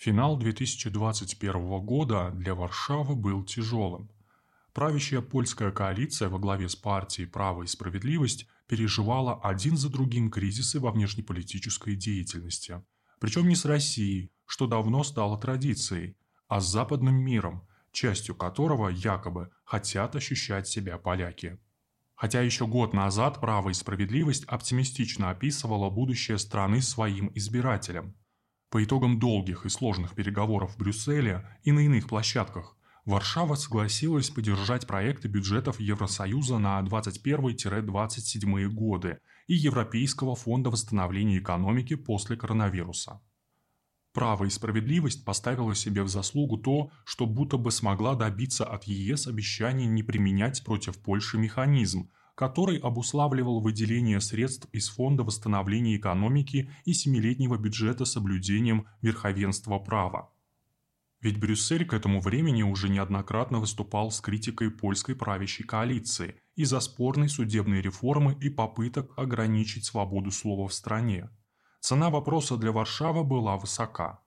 Финал 2021 года для Варшавы был тяжелым. Правящая польская коалиция во главе с партией «Право и справедливость» переживала один за другим кризисы во внешнеполитической деятельности. Причем не с Россией, что давно стало традицией, а с западным миром, частью которого якобы хотят ощущать себя поляки. Хотя еще год назад «Право и справедливость» оптимистично описывала будущее страны своим избирателям – по итогам долгих и сложных переговоров в Брюсселе и на иных площадках, Варшава согласилась поддержать проекты бюджетов Евросоюза на 21-27 годы и Европейского фонда восстановления экономики после коронавируса. Право и справедливость поставила себе в заслугу то, что будто бы смогла добиться от ЕС обещания не применять против Польши механизм, который обуславливал выделение средств из Фонда восстановления экономики и семилетнего бюджета соблюдением верховенства права. Ведь Брюссель к этому времени уже неоднократно выступал с критикой польской правящей коалиции из-за спорной судебной реформы и попыток ограничить свободу слова в стране. Цена вопроса для Варшавы была высока.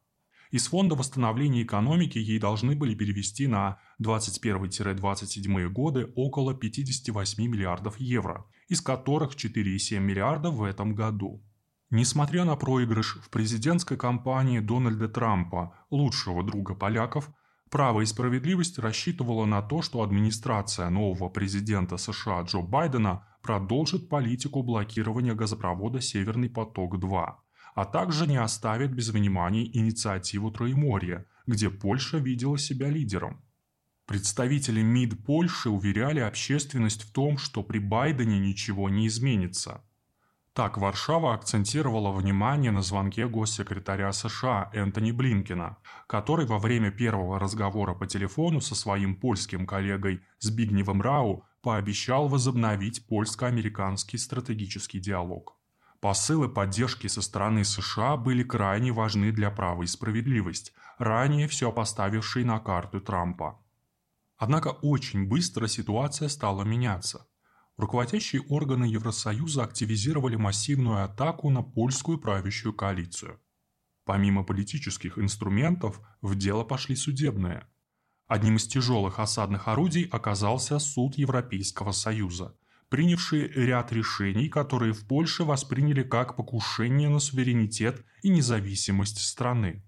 Из Фонда восстановления экономики ей должны были перевести на 21-27 годы около 58 миллиардов евро, из которых 4,7 миллиарда в этом году. Несмотря на проигрыш в президентской кампании Дональда Трампа, лучшего друга поляков, Право и справедливость рассчитывала на то, что администрация нового президента США Джо Байдена продолжит политику блокирования газопровода «Северный поток-2», а также не оставит без внимания инициативу Троеморья, где Польша видела себя лидером. Представители МИД Польши уверяли общественность в том, что при Байдене ничего не изменится. Так Варшава акцентировала внимание на звонке госсекретаря США Энтони Блинкина, который во время первого разговора по телефону со своим польским коллегой Збигневым Рау пообещал возобновить польско-американский стратегический диалог. Посылы поддержки со стороны США были крайне важны для права и справедливость, ранее все поставившей на карту Трампа. Однако очень быстро ситуация стала меняться. Руководящие органы Евросоюза активизировали массивную атаку на польскую правящую коалицию. Помимо политических инструментов, в дело пошли судебные. Одним из тяжелых осадных орудий оказался суд Европейского Союза – принявшие ряд решений, которые в Польше восприняли как покушение на суверенитет и независимость страны.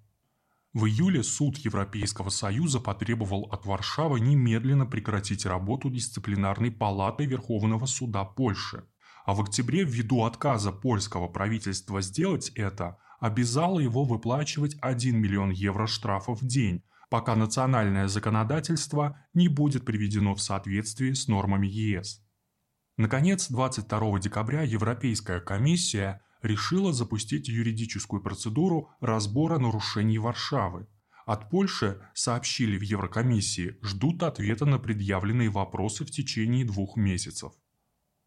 В июле суд Европейского Союза потребовал от Варшавы немедленно прекратить работу дисциплинарной палаты Верховного суда Польши, а в октябре ввиду отказа польского правительства сделать это, обязало его выплачивать 1 миллион евро штрафов в день, пока национальное законодательство не будет приведено в соответствие с нормами ЕС. Наконец, 22 декабря Европейская комиссия решила запустить юридическую процедуру разбора нарушений Варшавы. От Польши сообщили в Еврокомиссии, ждут ответа на предъявленные вопросы в течение двух месяцев.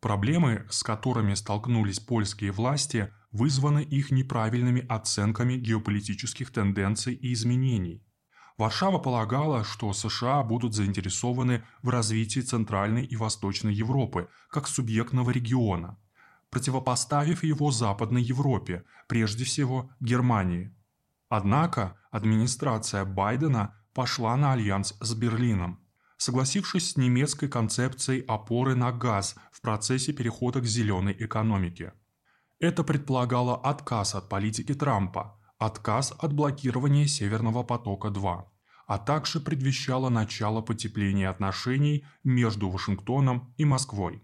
Проблемы, с которыми столкнулись польские власти, вызваны их неправильными оценками геополитических тенденций и изменений. Варшава полагала, что США будут заинтересованы в развитии Центральной и Восточной Европы как субъектного региона, противопоставив его Западной Европе, прежде всего Германии. Однако администрация Байдена пошла на альянс с Берлином, согласившись с немецкой концепцией опоры на газ в процессе перехода к зеленой экономике. Это предполагало отказ от политики Трампа – отказ от блокирования Северного потока-2, а также предвещало начало потепления отношений между Вашингтоном и Москвой.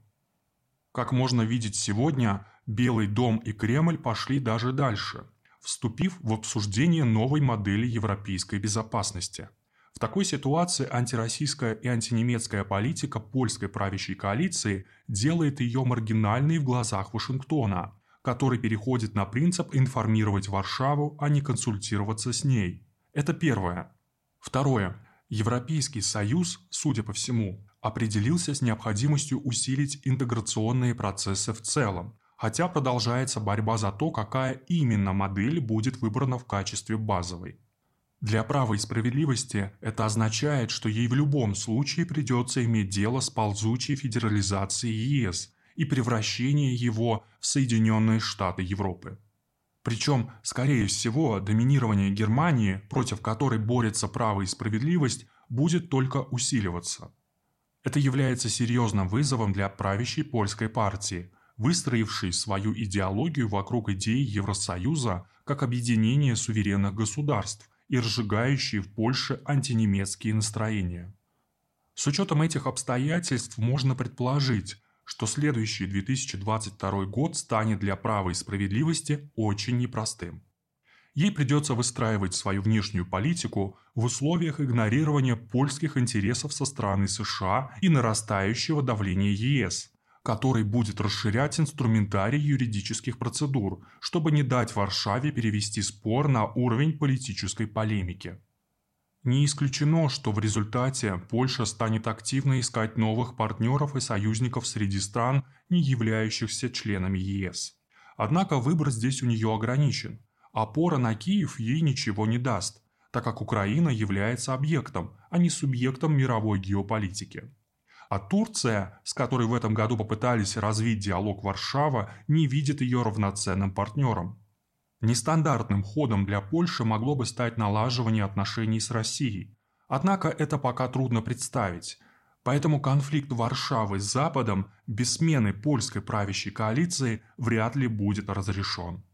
Как можно видеть сегодня, Белый дом и Кремль пошли даже дальше, вступив в обсуждение новой модели европейской безопасности. В такой ситуации антироссийская и антинемецкая политика польской правящей коалиции делает ее маргинальной в глазах Вашингтона – который переходит на принцип информировать Варшаву, а не консультироваться с ней. Это первое. Второе. Европейский Союз, судя по всему, определился с необходимостью усилить интеграционные процессы в целом, хотя продолжается борьба за то, какая именно модель будет выбрана в качестве базовой. Для права и справедливости это означает, что ей в любом случае придется иметь дело с ползучей федерализацией ЕС, и превращение его в Соединенные Штаты Европы. Причем, скорее всего, доминирование Германии, против которой борется право и справедливость, будет только усиливаться. Это является серьезным вызовом для правящей польской партии, выстроившей свою идеологию вокруг идеи Евросоюза как объединения суверенных государств и разжигающей в Польше антинемецкие настроения. С учетом этих обстоятельств можно предположить, что следующий 2022 год станет для права и справедливости очень непростым. Ей придется выстраивать свою внешнюю политику в условиях игнорирования польских интересов со стороны США и нарастающего давления ЕС, который будет расширять инструментарий юридических процедур, чтобы не дать Варшаве перевести спор на уровень политической полемики. Не исключено, что в результате Польша станет активно искать новых партнеров и союзников среди стран, не являющихся членами ЕС. Однако выбор здесь у нее ограничен. Опора на Киев ей ничего не даст, так как Украина является объектом, а не субъектом мировой геополитики. А Турция, с которой в этом году попытались развить диалог Варшава, не видит ее равноценным партнером – Нестандартным ходом для Польши могло бы стать налаживание отношений с Россией. Однако это пока трудно представить. Поэтому конфликт Варшавы с Западом без смены польской правящей коалиции вряд ли будет разрешен.